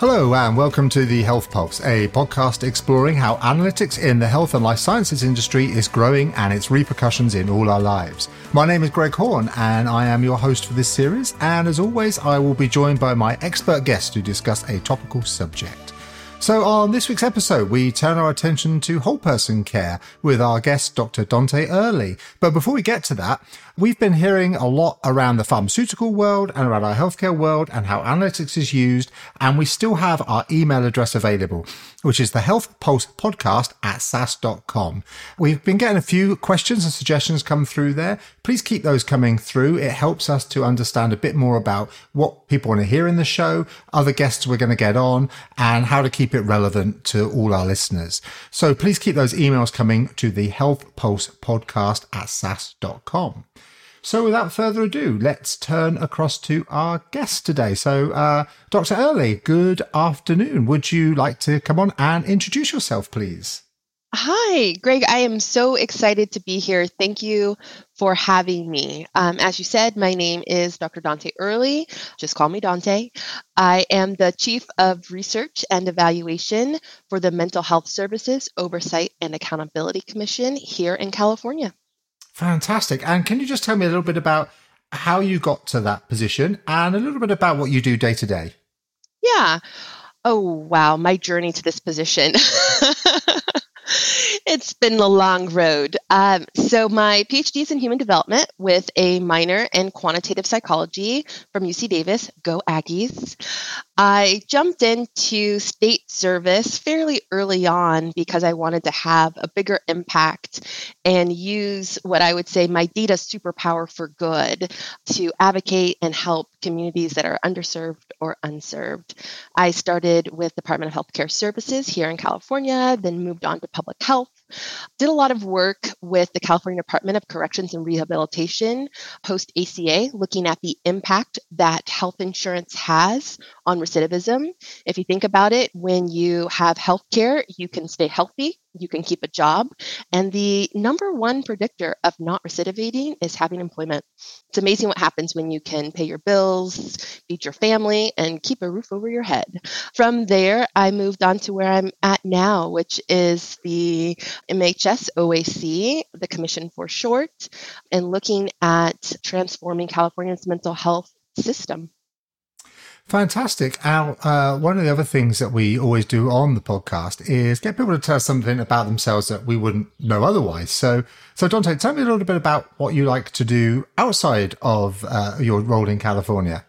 Hello, and welcome to the Health Pulse, a podcast exploring how analytics in the health and life sciences industry is growing and its repercussions in all our lives. My name is Greg Horn, and I am your host for this series. And as always, I will be joined by my expert guest to discuss a topical subject. So, on this week's episode, we turn our attention to whole person care with our guest, Dr. Dawnte Early. But before we get to that, we've been hearing a lot around the pharmaceutical world and around our healthcare world and how analytics is used. And we still have our email address available, which is the Health Pulse podcast at sas.com. We've been getting a few questions and suggestions come through there. Please keep those coming through. It helps us to understand a bit more about what people want to hear in the show, other guests we're going to get on, and how to keep it relevant to all our listeners. So please keep those emails coming to the Health Pulse podcast at sas.com. So, without further ado, let's turn across to our guest today. So, uh, Dr. Early, good afternoon. Would you like to come on and introduce yourself, please? Hi, Greg. I am so excited to be here. Thank you for having me. Um, as you said, my name is Dr. Dawnte Early. Just call me Dawnte. I am the Chief of Research and Evaluation for the Mental Health Services Oversight and Accountability Commission here in California. Fantastic. And can you just tell me a little bit about how you got to that position and a little bit about what you do day to day? Yeah. Oh, wow. My journey to this position. it's been a long road. Um, so, my PhD is in human development with a minor in quantitative psychology from UC Davis. Go Aggies. I jumped into state service fairly early on because I wanted to have a bigger impact and use what I would say my data superpower for good to advocate and help communities that are underserved or unserved. I started with Department of Healthcare Services here in California, then moved on to public health did a lot of work with the California Department of Corrections and Rehabilitation post ACA, looking at the impact that health insurance has on recidivism. If you think about it, when you have health care, you can stay healthy, you can keep a job. And the number one predictor of not recidivating is having employment. It's amazing what happens when you can pay your bills, feed your family, and keep a roof over your head. From there, I moved on to where I'm at now, which is the MHS OAC, the Commission for short, and looking at transforming California's mental health system. Fantastic. Al, uh, one of the other things that we always do on the podcast is get people to tell us something about themselves that we wouldn't know otherwise. So, so Dawnte, tell me a little bit about what you like to do outside of uh, your role in California.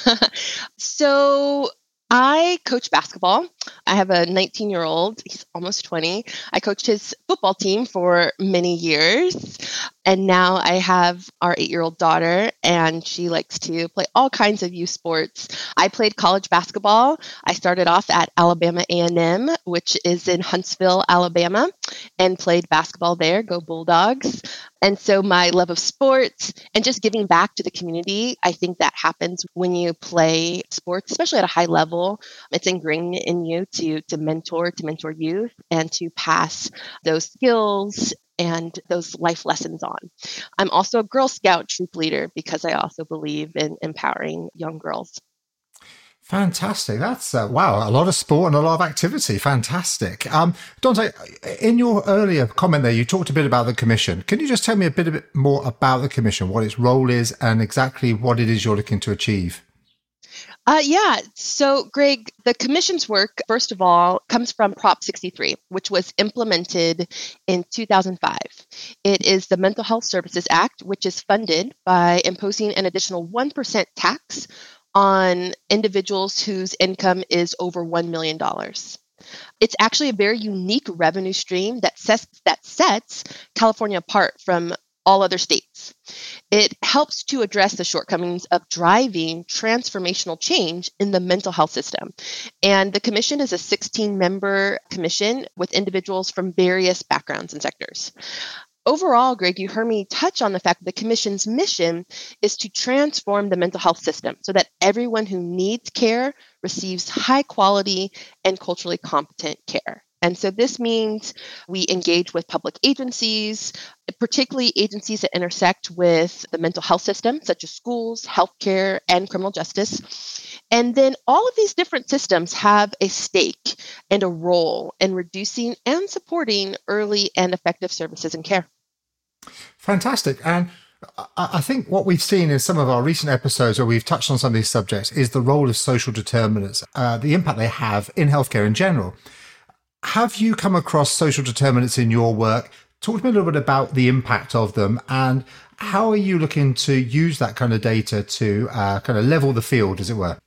so, I coach basketball. I have a 19 year old, he's almost 20. I coached his football team for many years. And now I have our eight year old daughter, and she likes to play all kinds of youth sports. I played college basketball. I started off at Alabama A&M, which is in Huntsville, Alabama, and played basketball there. Go Bulldogs! And so my love of sports and just giving back to the community, I think that happens when you play sports, especially at a high level. It's ingrained in you to to mentor, to mentor youth, and to pass those skills and those life lessons on. I'm also a Girl Scout troop leader because I also believe in empowering young girls. Fantastic. That's uh, wow, a lot of sport and a lot of activity. Fantastic. Um, Dawnte, in your earlier comment there, you talked a bit about the commission. Can you just tell me a bit, a bit more about the commission, what its role is, and exactly what it is you're looking to achieve? Uh, yeah. So, Greg, the commission's work, first of all, comes from Prop 63, which was implemented in 2005. It is the Mental Health Services Act, which is funded by imposing an additional 1% tax on individuals whose income is over $1 million. It's actually a very unique revenue stream that sets, that sets California apart from all other states. It helps to address the shortcomings of driving transformational change in the mental health system. And the commission is a 16 member commission with individuals from various backgrounds and sectors. Overall, Greg, you heard me touch on the fact that the Commission's mission is to transform the mental health system so that everyone who needs care receives high quality and culturally competent care. And so this means we engage with public agencies, particularly agencies that intersect with the mental health system, such as schools, healthcare, and criminal justice. And then all of these different systems have a stake and a role in reducing and supporting early and effective services and care. Fantastic. And I think what we've seen in some of our recent episodes where we've touched on some of these subjects is the role of social determinants, uh, the impact they have in healthcare in general. Have you come across social determinants in your work? Talk to me a little bit about the impact of them and how are you looking to use that kind of data to uh, kind of level the field, as it were?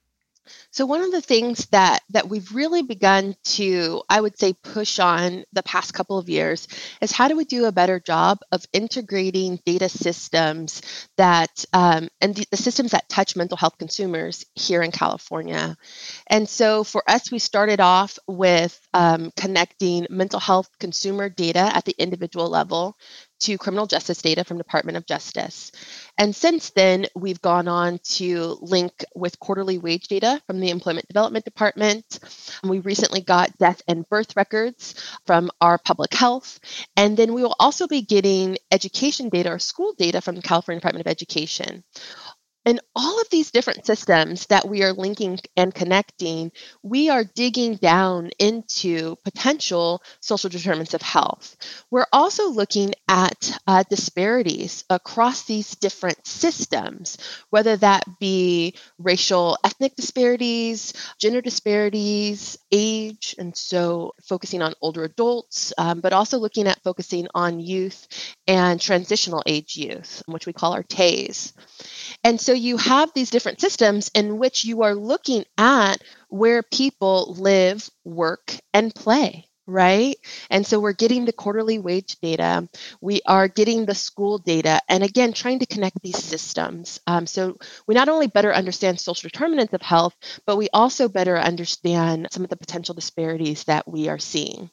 So one of the things that that we've really begun to, I would say, push on the past couple of years is how do we do a better job of integrating data systems that um, and the, the systems that touch mental health consumers here in California. And so for us, we started off with um, connecting mental health consumer data at the individual level to criminal justice data from Department of Justice. And since then, we've gone on to link with quarterly wage data from the Employment Development Department. We recently got death and birth records from our public health. And then we will also be getting education data or school data from the California Department of Education. And all of these different systems that we are linking and connecting, we are digging down into potential social determinants of health. We're also looking at uh, disparities across these different systems, whether that be racial, ethnic disparities, gender disparities, age, and so focusing on older adults, um, but also looking at focusing on youth and transitional age youth, which we call our TAYS. And so you have these different systems in which you are looking at where people live, work, and play right? And so we're getting the quarterly wage data, we are getting the school data, and again, trying to connect these systems. Um, so we not only better understand social determinants of health, but we also better understand some of the potential disparities that we are seeing.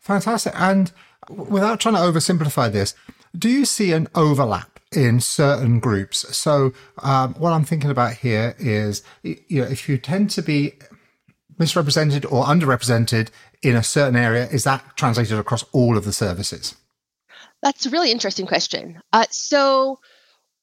Fantastic. And without trying to oversimplify this, do you see an overlap in certain groups. So um, what I'm thinking about here is, you know, if you tend to be misrepresented or underrepresented in a certain area, is that translated across all of the services? That's a really interesting question. Uh, so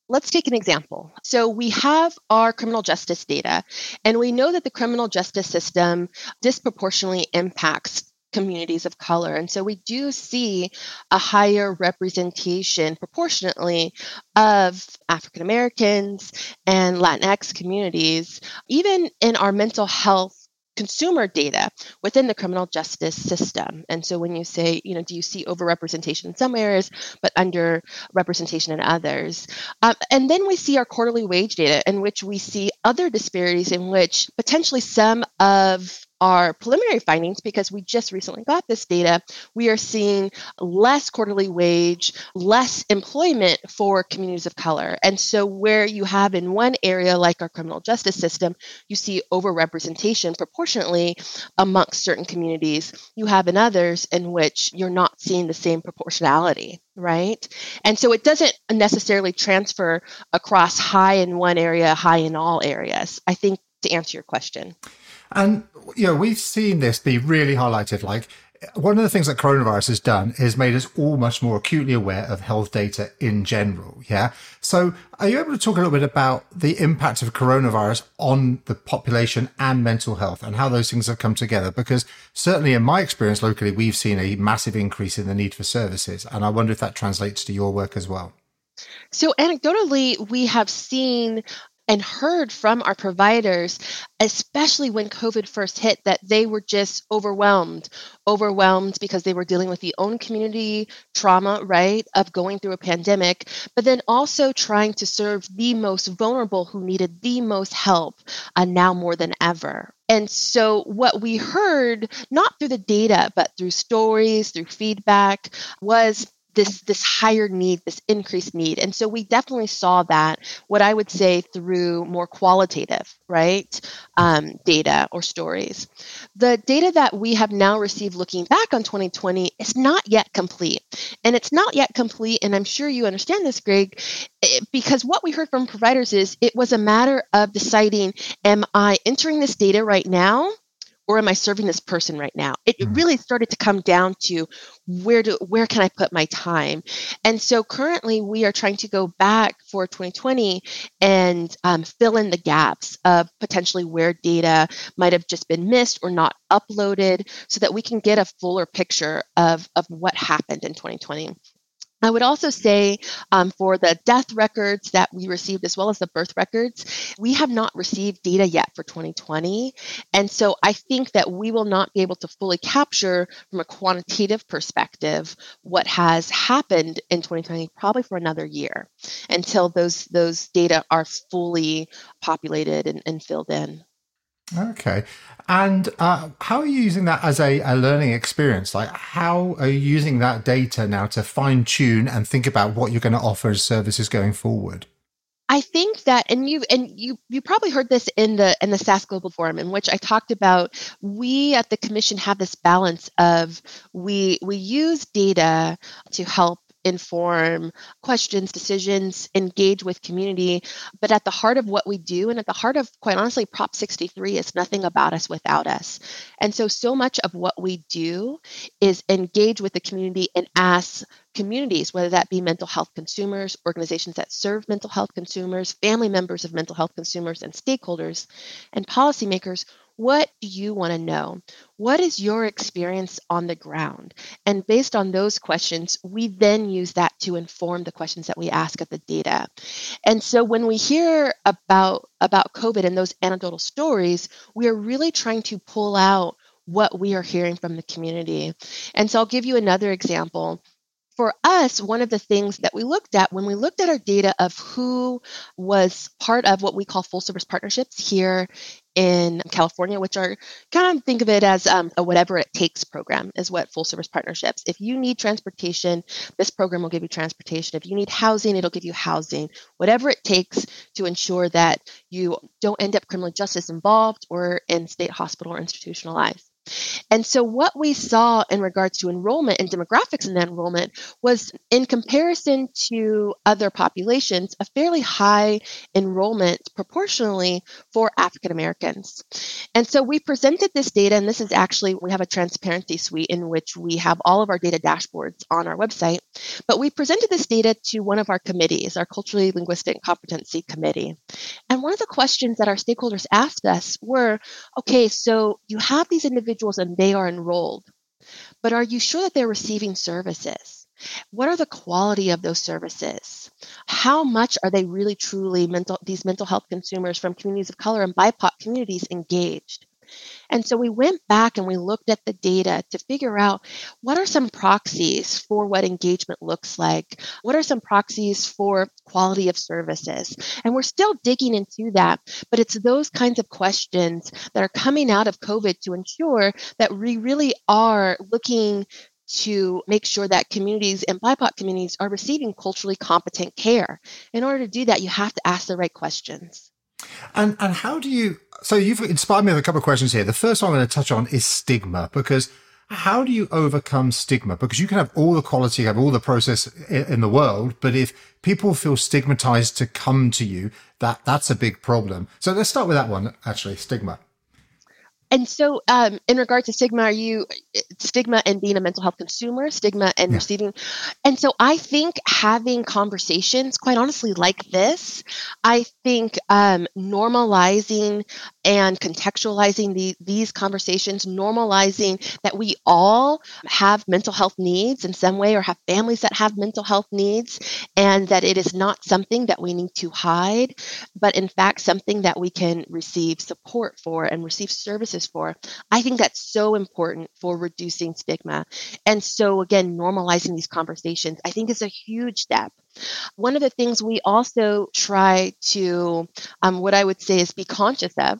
let's take an example. So we have our criminal justice data, and we know that the criminal justice system disproportionately impacts communities of color. And so we do see a higher representation proportionately of African Americans and Latinx communities, even in our mental health consumer data within the criminal justice system. And so when you say, you know, do you see overrepresentation in some areas, but under representation in others? Um, and then we see our quarterly wage data in which we see other disparities in which potentially some of our preliminary findings, because we just recently got this data, we are seeing less quarterly wage, less employment for communities of color. And so, where you have in one area, like our criminal justice system, you see overrepresentation proportionately amongst certain communities, you have in others in which you're not seeing the same proportionality right? And so it doesn't necessarily transfer across high in one area, high in all areas. I think to answer your question. And, you know, we've seen this be really highlighted. Like, one of the things that coronavirus has done is made us all much more acutely aware of health data in general. Yeah. So are you able to talk a little bit about the impact of coronavirus on the population and mental health and how those things have come together? Because certainly in my experience locally, we've seen a massive increase in the need for services. And I wonder if that translates to your work as well. So, anecdotally, we have seen and heard from our providers, especially when COVID first hit, that they were just overwhelmed, overwhelmed because they were dealing with the own community trauma, right, of going through a pandemic, but then also trying to serve the most vulnerable who needed the most help uh, now more than ever. And so, what we heard, not through the data, but through stories, through feedback, was this this higher need this increased need. And so we definitely saw that what i would say through more qualitative right um, data or stories. The data that we have now received looking back on 2020 is not yet complete. And it's not yet complete and i'm sure you understand this greg eh, because what we heard from providers is it was a matter of deciding am i entering this data right now or am I serving this person right now? It mm. really started to come down to where do where can I put my time? And so currently we are trying to go back for 2020 and um, fill in the gaps of potentially where data might have just been missed or not uploaded so that we can get a fuller picture of, of what happened in 2020. I would also say um, for the death records that we received, as well as the birth records, we have not received data yet for 2020. And so I think that we will not be able to fully capture from a quantitative perspective what has happened in 2020 probably for another year until those, those data are fully populated and, and filled in. Okay. And uh, how are you using that as a, a learning experience? Like, how are you using that data now to fine tune and think about what you're going to offer as services going forward? I think that, and you and you you probably heard this in the in the SAS Global Forum, in which I talked about we at the Commission have this balance of we we use data to help inform questions, decisions, engage with community. But at the heart of what we do, and at the heart of, quite honestly, Prop 63 is nothing about us without us. And so, so much of what we do is engage with the community and ask communities, whether that be mental health consumers, organizations that serve mental health consumers, family members of mental health consumers, and stakeholders, and policymakers what do you want to know? What is your experience on the ground? And based on those questions, we then use that to inform the questions that we ask of the data. And so when we hear about, about COVID and those anecdotal stories, we are really trying to pull out what we are hearing from the community. And so I'll give you another example for us, one of the things that we looked at when we looked at our data of who was part of what we call full service partnerships here in California, which are kind of think of it as um, a whatever it takes program, is what full service partnerships. If you need transportation, this program will give you transportation. If you need housing, it'll give you housing. Whatever it takes to ensure that you don't end up criminal justice involved or in state hospital or institutionalized. And so, what we saw in regards to enrollment and demographics in that enrollment was, in comparison to other populations, a fairly high enrollment proportionally for African Americans. And so, we presented this data, and this is actually, we have a transparency suite in which we have all of our data dashboards on our website. But we presented this data to one of our committees, our Culturally Linguistic Competency Committee. And one of the questions that our stakeholders asked us were okay, so you have these individuals individuals and they are enrolled. But are you sure that they're receiving services? What are the quality of those services? How much are they really truly mental these mental health consumers from communities of color and BIPOC communities engaged? And so we went back and we looked at the data to figure out what are some proxies for what engagement looks like? What are some proxies for quality of services? And we're still digging into that, but it's those kinds of questions that are coming out of COVID to ensure that we really are looking to make sure that communities and BIPOC communities are receiving culturally competent care. In order to do that, you have to ask the right questions. And and how do you? So you've inspired me with a couple of questions here. The first one I'm going to touch on is stigma because how do you overcome stigma? Because you can have all the quality, have all the process in the world, but if people feel stigmatized to come to you, that that's a big problem. So let's start with that one. Actually, stigma. And so, um, in regard to stigma, are you stigma and being a mental health consumer, stigma and yeah. receiving? And so, I think having conversations, quite honestly, like this, I think um, normalizing and contextualizing the, these conversations, normalizing that we all have mental health needs in some way or have families that have mental health needs, and that it is not something that we need to hide, but in fact, something that we can receive support for and receive services for. I think that's so important for reducing stigma. And so, again, normalizing these conversations, I think is a huge step. One of the things we also try to, um, what I would say is be conscious of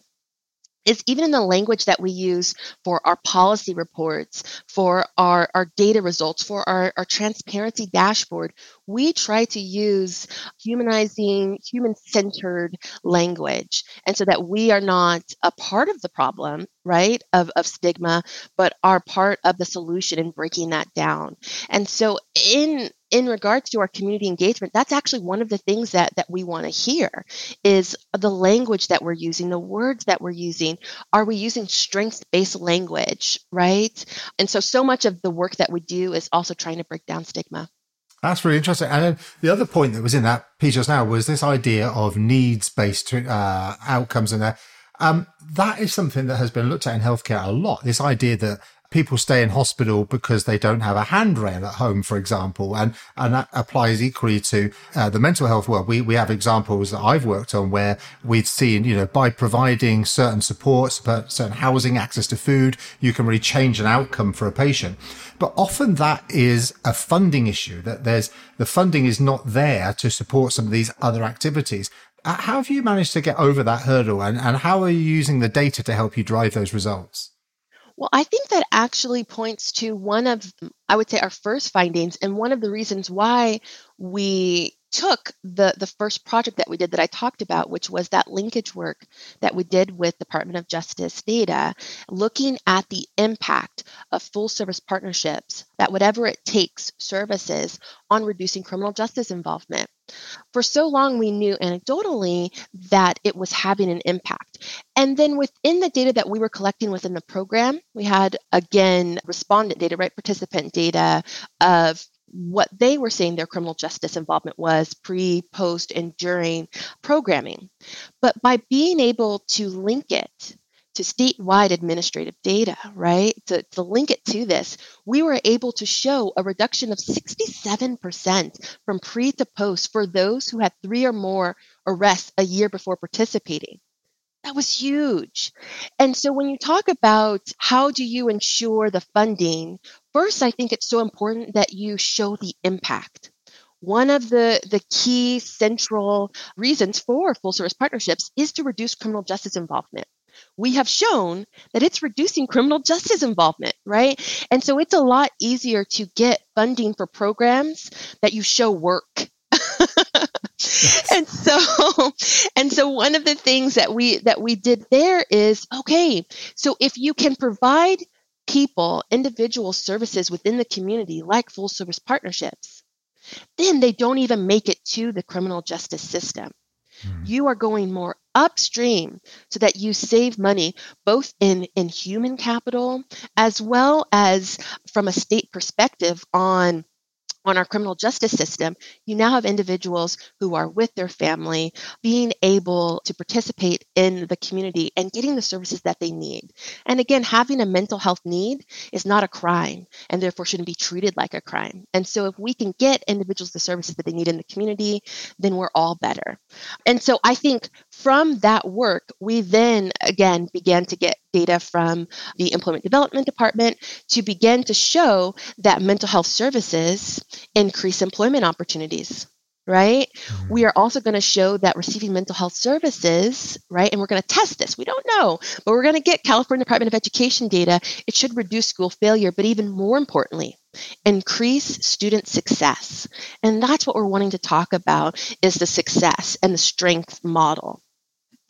is even in the language that we use for our policy reports, for our, our data results, for our, our transparency dashboard, we try to use humanizing, human centered language. And so that we are not a part of the problem, right, of, of stigma, but are part of the solution in breaking that down. And so in in regards to our community engagement, that's actually one of the things that that we want to hear is the language that we're using, the words that we're using. Are we using strengths-based language, right? And so so much of the work that we do is also trying to break down stigma. That's really interesting. And the other point that was in that piece just now was this idea of needs-based uh, outcomes, and um, that is something that has been looked at in healthcare a lot. This idea that people stay in hospital because they don't have a handrail at home, for example. And, and that applies equally to uh, the mental health world. We, we have examples that I've worked on where we've seen, you know, by providing certain supports, certain housing, access to food, you can really change an outcome for a patient. But often that is a funding issue that there's the funding is not there to support some of these other activities. Uh, how have you managed to get over that hurdle and, and how are you using the data to help you drive those results? Well, I think that actually points to one of, I would say, our first findings, and one of the reasons why we took the the first project that we did that I talked about, which was that linkage work that we did with Department of Justice data, looking at the impact of full service partnerships, that whatever it takes services on reducing criminal justice involvement. For so long, we knew anecdotally that it was having an impact. And then within the data that we were collecting within the program, we had again respondent data, right? Participant data of what they were saying their criminal justice involvement was pre, post, and during programming. But by being able to link it to statewide administrative data, right, to, to link it to this, we were able to show a reduction of 67% from pre to post for those who had three or more arrests a year before participating. That was huge. And so when you talk about how do you ensure the funding, first, I think it's so important that you show the impact. One of the, the key central reasons for full service partnerships is to reduce criminal justice involvement. We have shown that it's reducing criminal justice involvement, right? And so it's a lot easier to get funding for programs that you show work and so and so one of the things that we that we did there is okay so if you can provide people individual services within the community like full service partnerships then they don't even make it to the criminal justice system hmm. you are going more upstream so that you save money both in in human capital as well as from a state perspective on on our criminal justice system, you now have individuals who are with their family being able to participate in the community and getting the services that they need. And again, having a mental health need is not a crime and therefore shouldn't be treated like a crime. And so if we can get individuals the services that they need in the community, then we're all better. And so I think from that work, we then again began to get data from the Employment Development Department to begin to show that mental health services increase employment opportunities right? Mm-hmm. We are also going to show that receiving mental health services, right? And we're going to test this. We don't know, but we're going to get California Department of Education data. It should reduce school failure, but even more importantly, increase student success. And that's what we're wanting to talk about is the success and the strength model.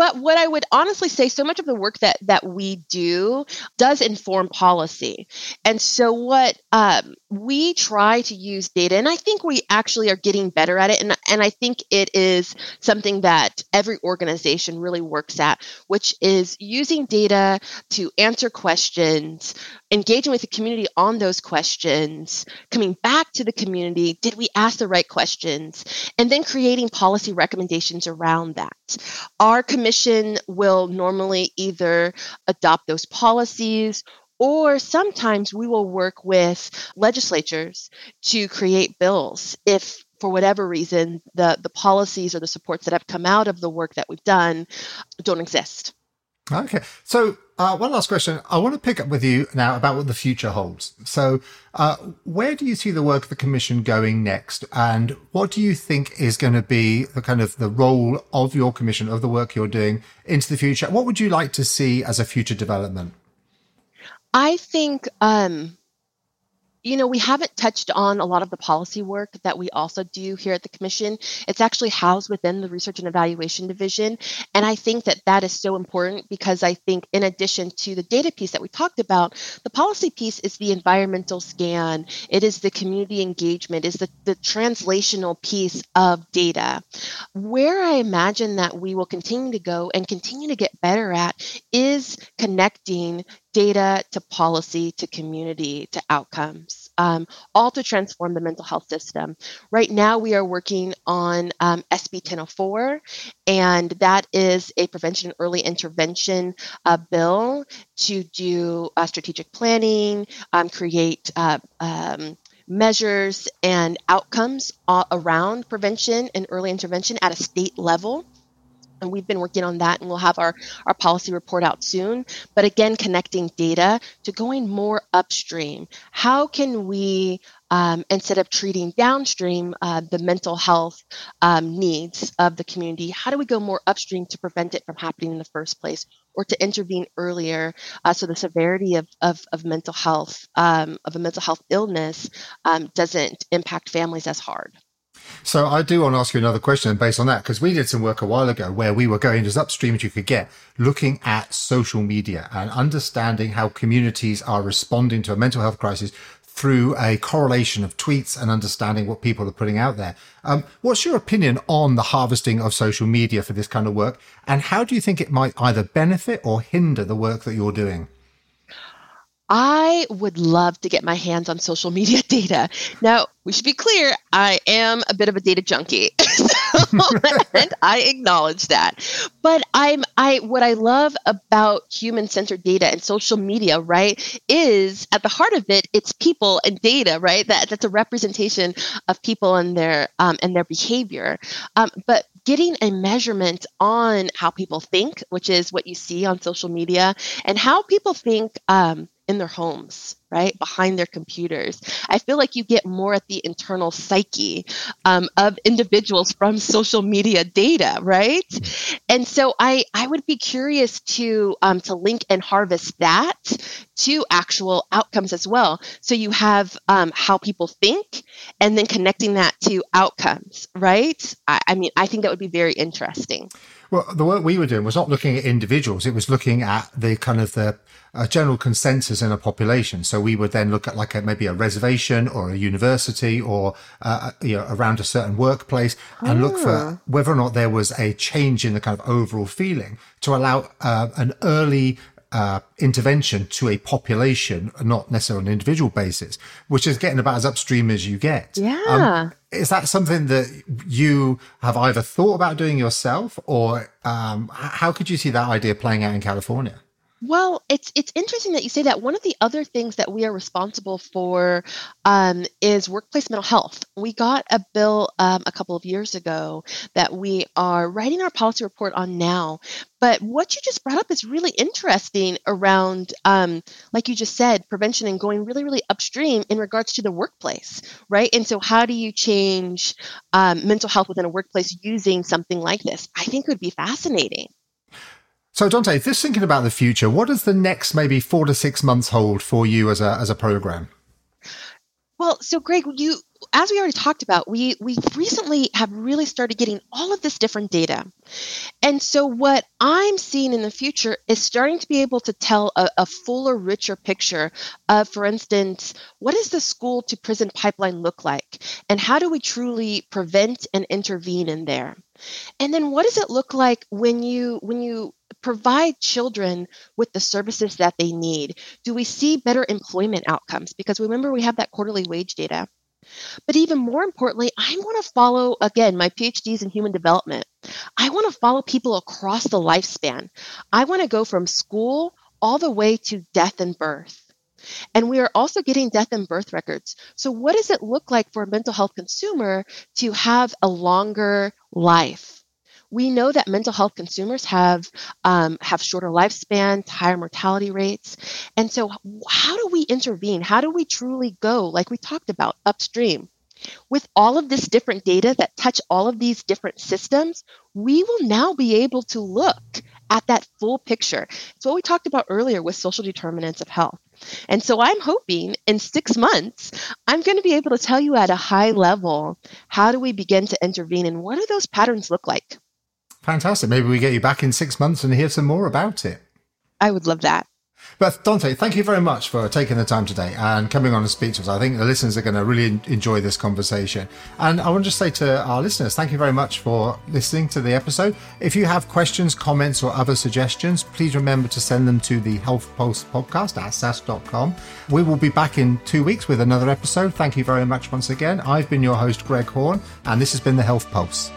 But what I would honestly say, so much of the work that that we do does inform policy, and so what um, we try to use data, and I think we actually are getting better at it, and and I think it is something that every organization really works at, which is using data to answer questions, engaging with the community on those questions, coming back to the community, did we ask the right questions, and then creating policy recommendations around that. Our commission will normally either adopt those policies or sometimes we will work with legislatures to create bills if for whatever reason the, the policies or the supports that have come out of the work that we've done don't exist. Okay. So, uh, one last question. I want to pick up with you now about what the future holds. So, uh, where do you see the work of the commission going next? And what do you think is going to be the kind of the role of your commission, of the work you're doing into the future? What would you like to see as a future development? I think um, you know, we haven't touched on a lot of the policy work that we also do here at the Commission. It's actually housed within the Research and Evaluation Division. And I think that that is so important because I think, in addition to the data piece that we talked about, the policy piece is the environmental scan, it is the community engagement, is the, the translational piece of data. Where I imagine that we will continue to go and continue to get better at is connecting data to policy to community to outcomes, um, all to transform the mental health system. Right now, we are working on um, SB 1004, and that is a prevention and early intervention uh, bill to do uh, strategic planning, um, create uh, um, measures and outcomes around prevention and early intervention at a state level and we've been working on that and we'll have our, our policy report out soon. But again connecting data to going more upstream. How can we um, instead of treating downstream uh, the mental health um, needs of the community how do we go more upstream to prevent it from happening in the first place or to intervene earlier? Uh, so the severity of, of, of mental health um, of a mental health illness um, doesn't impact families as hard so I do want to ask you another question based on that, because we did some work a while ago where we were going as upstream as you could get, looking at social media and understanding how communities are responding to a mental health crisis through a correlation of tweets and understanding what people are putting out there. Um, what's your opinion on the harvesting of social media for this kind of work? And how do you think it might either benefit or hinder the work that you're doing? I would love to get my hands on social media data. Now, we should be clear, I am a bit of a data junkie. and I acknowledge that. But I'm I what I love about human-centered data and social media, right, is at the heart of it, it's people and data, right? That that's a representation of people and their um, and their behavior. Um, but getting a measurement on how people think, which is what you see on social media, and how people think um, in their homes, right? Behind their computers. I feel like you get more at the internal psyche um, of individuals from social media data, right? And so I, I would be curious to, um, to link and harvest that to actual outcomes as well. So you have um, how people think and then connecting that to outcomes, right? I, I mean, I think that would be very interesting. Well, the work we were doing was not looking at individuals; it was looking at the kind of the uh, general consensus in a population. So we would then look at like a, maybe a reservation or a university or uh, uh you know around a certain workplace and look for ah. whether or not there was a change in the kind of overall feeling to allow uh, an early uh, intervention to a population, not necessarily on an individual basis, which is getting about as upstream as you get. Yeah. Um, is that something that you have either thought about doing yourself, or um, how could you see that idea playing out in California? Well, it's it's interesting that you say that. One of the other things that we are responsible for um, is workplace mental health. We got a bill um, a couple of years ago that we are writing our policy report on now. But what you just brought up is really interesting around, um, like you just said, prevention and going really, really upstream in regards to the workplace, right? And so, how do you change um, mental health within a workplace using something like this? I think would be fascinating. So Dawnte, just thinking about the future, what does the next maybe four to six months hold for you as a as a program? Well, so Greg, you as we already talked about, we we recently have really started getting all of this different data. And so what I'm seeing in the future is starting to be able to tell a, a fuller, richer picture of, for instance, what does the school to prison pipeline look like? And how do we truly prevent and intervene in there? And then what does it look like when you when you provide children with the services that they need? Do we see better employment outcomes? Because remember, we have that quarterly wage data. But even more importantly, I want to follow, again, my PhDs in human development. I want to follow people across the lifespan. I want to go from school all the way to death and birth. And we are also getting death and birth records. So, what does it look like for a mental health consumer to have a longer life? We know that mental health consumers have um, have shorter lifespans, higher mortality rates, and so how do we intervene? How do we truly go, like we talked about, upstream? With all of this different data that touch all of these different systems, we will now be able to look at that full picture. It's what we talked about earlier with social determinants of health. And so I'm hoping in six months, I'm going to be able to tell you at a high level how do we begin to intervene and what do those patterns look like? Fantastic. Maybe we get you back in six months and hear some more about it. I would love that. But Dawnte, thank you very much for taking the time today and coming on and speak to us. I think the listeners are going to really enjoy this conversation. And I want to just say to our listeners, thank you very much for listening to the episode. If you have questions, comments, or other suggestions, please remember to send them to the Health Pulse podcast at sas.com. We will be back in two weeks with another episode. Thank you very much once again. I've been your host, Greg Horn, and this has been the Health Pulse.